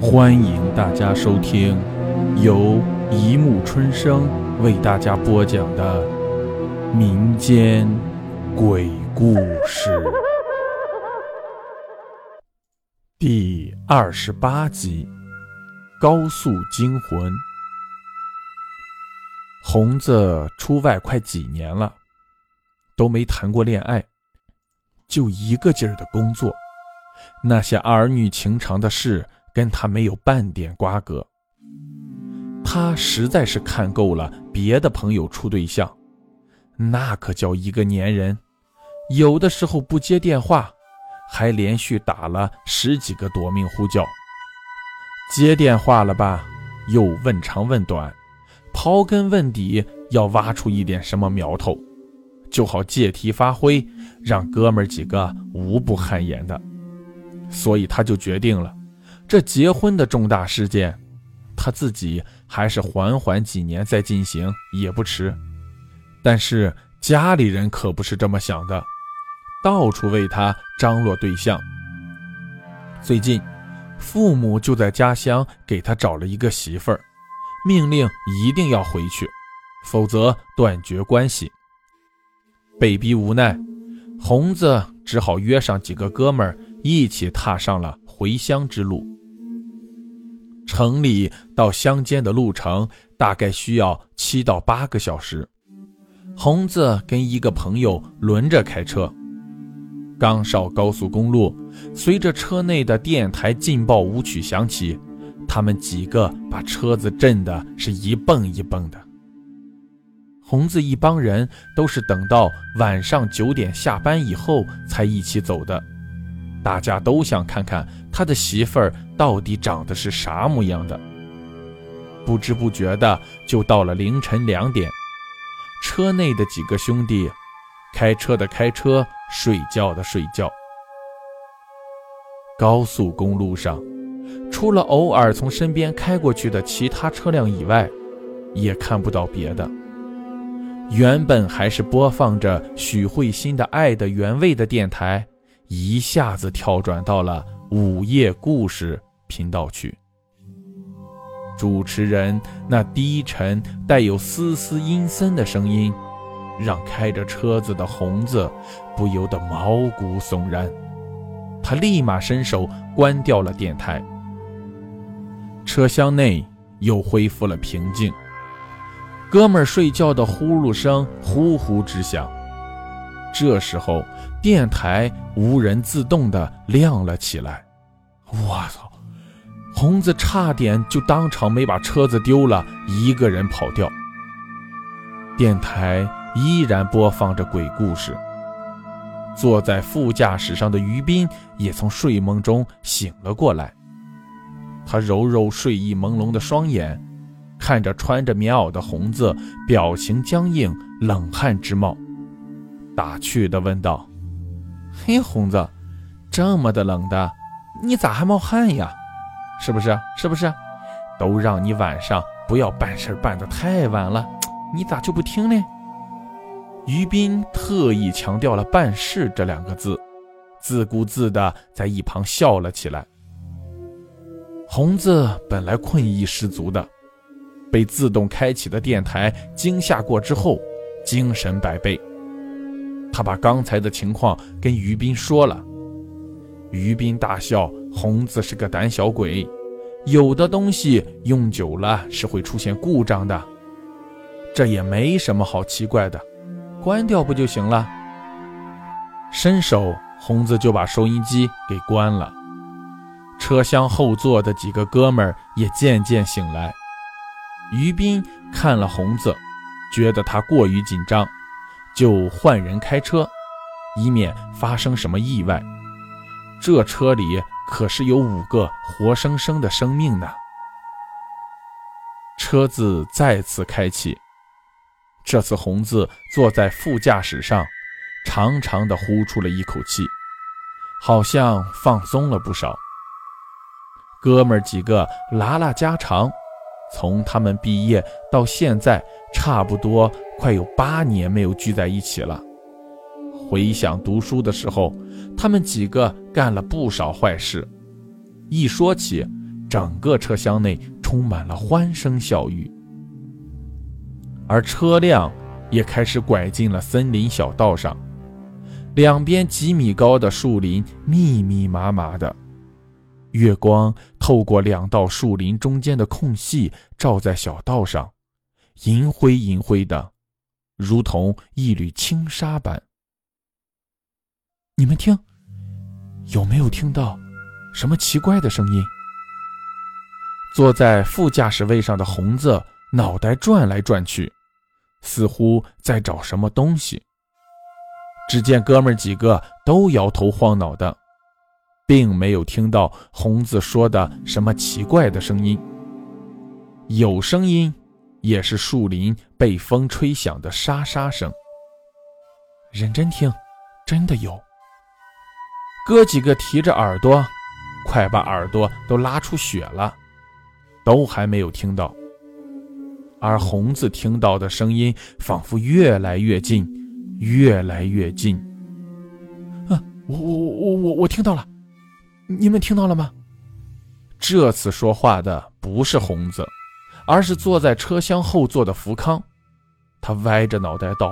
欢迎大家收听由一木春生为大家播讲的民间鬼故事第二十八集《高速惊魂》。红子出外快几年了，都没谈过恋爱，就一个劲儿的工作，那些儿女情长的事。跟他没有半点瓜葛，他实在是看够了别的朋友处对象，那可叫一个粘人，有的时候不接电话，还连续打了十几个夺命呼叫。接电话了吧，又问长问短，刨根问底，要挖出一点什么苗头，就好借题发挥，让哥们几个无不汗颜的。所以他就决定了。这结婚的重大事件，他自己还是缓缓几年再进行也不迟。但是家里人可不是这么想的，到处为他张罗对象。最近，父母就在家乡给他找了一个媳妇儿，命令一定要回去，否则断绝关系。被逼无奈，红子只好约上几个哥们儿一起踏上了回乡之路。城里到乡间的路程大概需要七到八个小时。红子跟一个朋友轮着开车，刚上高速公路，随着车内的电台劲爆舞曲响起，他们几个把车子震得是一蹦一蹦的。红子一帮人都是等到晚上九点下班以后才一起走的。大家都想看看他的媳妇儿到底长得是啥模样的。不知不觉的就到了凌晨两点，车内的几个兄弟，开车的开车，睡觉的睡觉。高速公路上，除了偶尔从身边开过去的其他车辆以外，也看不到别的。原本还是播放着许慧欣的《爱的原味》的电台。一下子跳转到了午夜故事频道去。主持人那低沉带有丝丝阴森的声音，让开着车子的红子不由得毛骨悚然。他立马伸手关掉了电台。车厢内又恢复了平静，哥们儿睡觉的呼噜声呼呼直响。这时候，电台无人自动的亮了起来。我操！红子差点就当场没把车子丢了，一个人跑掉。电台依然播放着鬼故事。坐在副驾驶上的于斌也从睡梦中醒了过来。他揉揉睡意朦胧的双眼，看着穿着棉袄的红子，表情僵硬，冷汗直冒。打趣的问道：“嘿，红子，这么的冷的，你咋还冒汗呀？是不是？是不是？都让你晚上不要办事办得太晚了，你咋就不听呢？”于斌特意强调了“办事”这两个字，自顾自的在一旁笑了起来。红子本来困意十足的，被自动开启的电台惊吓过之后，精神百倍。他把刚才的情况跟于斌说了，于斌大笑：“红子是个胆小鬼，有的东西用久了是会出现故障的，这也没什么好奇怪的，关掉不就行了？”伸手，红子就把收音机给关了。车厢后座的几个哥们儿也渐渐醒来。于斌看了红子，觉得他过于紧张。就换人开车，以免发生什么意外。这车里可是有五个活生生的生命呢。车子再次开启，这次红子坐在副驾驶上，长长的呼出了一口气，好像放松了不少。哥们儿几个拉拉家常。从他们毕业到现在，差不多快有八年没有聚在一起了。回想读书的时候，他们几个干了不少坏事。一说起，整个车厢内充满了欢声笑语，而车辆也开始拐进了森林小道上，两边几米高的树林密密麻麻的，月光透过两道树林中间的空隙照在小道上，银灰银灰的，如同一缕轻纱般。你们听，有没有听到什么奇怪的声音？坐在副驾驶位上的红子脑袋转来转去，似乎在找什么东西。只见哥们几个都摇头晃脑的，并没有听到红子说的什么奇怪的声音。有声音，也是树林被风吹响的沙沙声。认真听，真的有。哥几个提着耳朵，快把耳朵都拉出血了。都还没有听到，而红子听到的声音仿佛越来越近，越来越近。啊，我我我我我听到了，你们听到了吗？这次说话的不是红子，而是坐在车厢后座的福康。他歪着脑袋道：“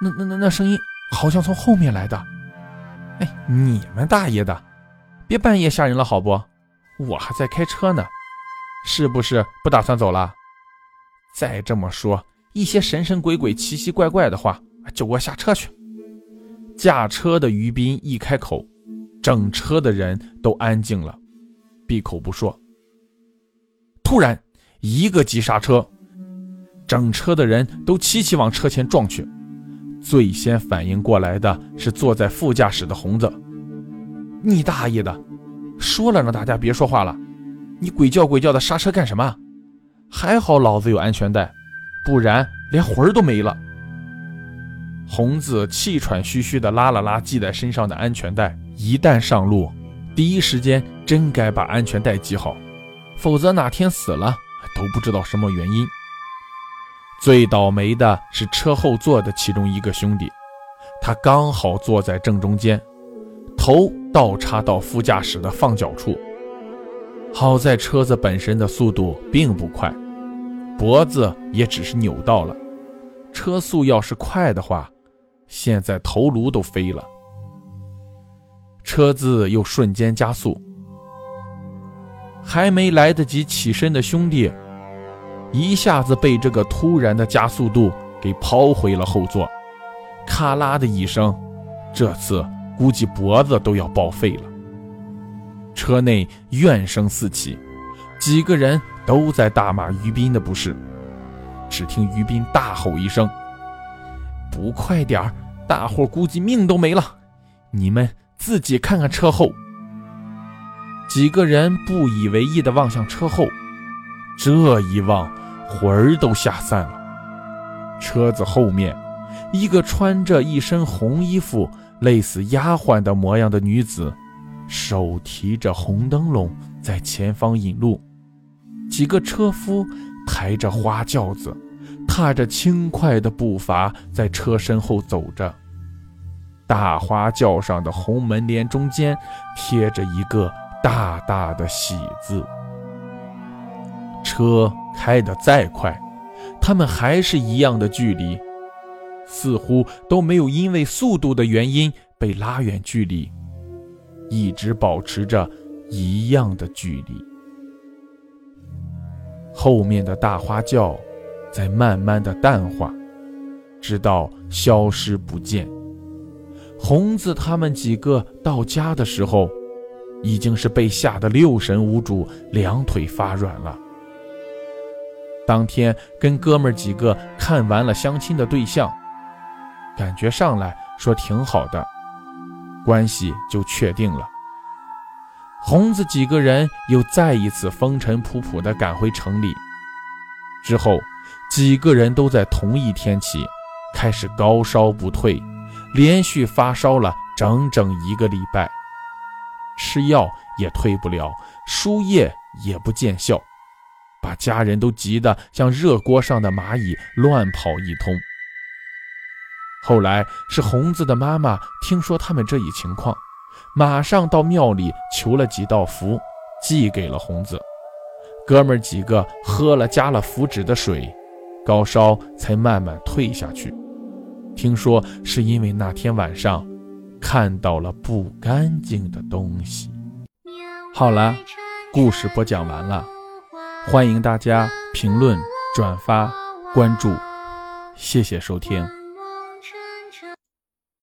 那那那那声音好像从后面来的。”哎，你们大爷的，别半夜吓人了好不？我还在开车呢。是不是不打算走了？再这么说，一些神神鬼鬼、奇奇怪怪的话，就给我下车去。驾车的于斌一开口，整车的人都安静了，闭口不说。突然，一个急刹车，整车的人都齐齐往车前撞去。最先反应过来的是坐在副驾驶的红子。你大爷的！说了让大家别说话了。你鬼叫鬼叫的刹车干什么？还好老子有安全带，不然连魂儿都没了。红子气喘吁吁地拉了拉系在身上的安全带，一旦上路，第一时间真该把安全带系好，否则哪天死了都不知道什么原因。最倒霉的是车后座的其中一个兄弟，他刚好坐在正中间，头倒插到副驾驶的放脚处。好在车子本身的速度并不快，脖子也只是扭到了。车速要是快的话，现在头颅都飞了。车子又瞬间加速，还没来得及起身的兄弟，一下子被这个突然的加速度给抛回了后座，咔啦的一声，这次估计脖子都要报废了。车内怨声四起，几个人都在大骂于斌的不是。只听于斌大吼一声：“不快点，大伙估计命都没了！你们自己看看车后。”几个人不以为意地望向车后，这一望，魂儿都吓散了。车子后面，一个穿着一身红衣服、类似丫鬟的模样的女子。手提着红灯笼在前方引路，几个车夫抬着花轿子，踏着轻快的步伐在车身后走着。大花轿上的红门帘中间贴着一个大大的喜字。车开得再快，他们还是一样的距离，似乎都没有因为速度的原因被拉远距离。一直保持着一样的距离。后面的大花轿在慢慢的淡化，直到消失不见。红子他们几个到家的时候，已经是被吓得六神无主，两腿发软了。当天跟哥们几个看完了相亲的对象，感觉上来说挺好的。关系就确定了。红子几个人又再一次风尘仆仆地赶回城里，之后几个人都在同一天起开始高烧不退，连续发烧了整整一个礼拜，吃药也退不了，输液也不见效，把家人都急得像热锅上的蚂蚁乱跑一通。后来是红子的妈妈听说他们这一情况，马上到庙里求了几道符，寄给了红子。哥们儿几个喝了加了符纸的水，高烧才慢慢退下去。听说是因为那天晚上看到了不干净的东西。好了，故事播讲完了，欢迎大家评论、转发、关注，谢谢收听。